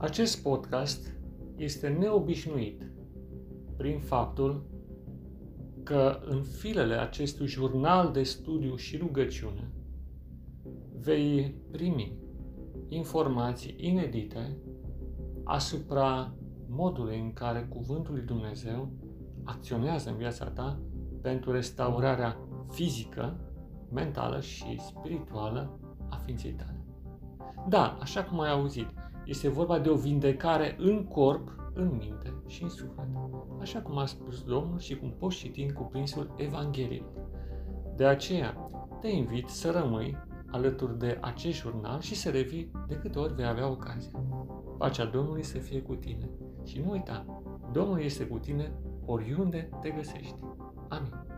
Acest podcast este neobișnuit prin faptul că în filele acestui jurnal de studiu și rugăciune vei primi informații inedite asupra modului în care Cuvântul lui Dumnezeu acționează în viața ta pentru restaurarea fizică, mentală și spirituală a ființei tale. Da, așa cum ai auzit, este vorba de o vindecare în corp, în minte și în suflet, așa cum a spus Domnul și cum poți citi în cuprinsul Evangheliei. De aceea, te invit să rămâi alături de acest jurnal și să revii de câte ori vei avea ocazia. Pacea Domnului să fie cu tine și nu uita, Domnul este cu tine oriunde te găsești. Amin.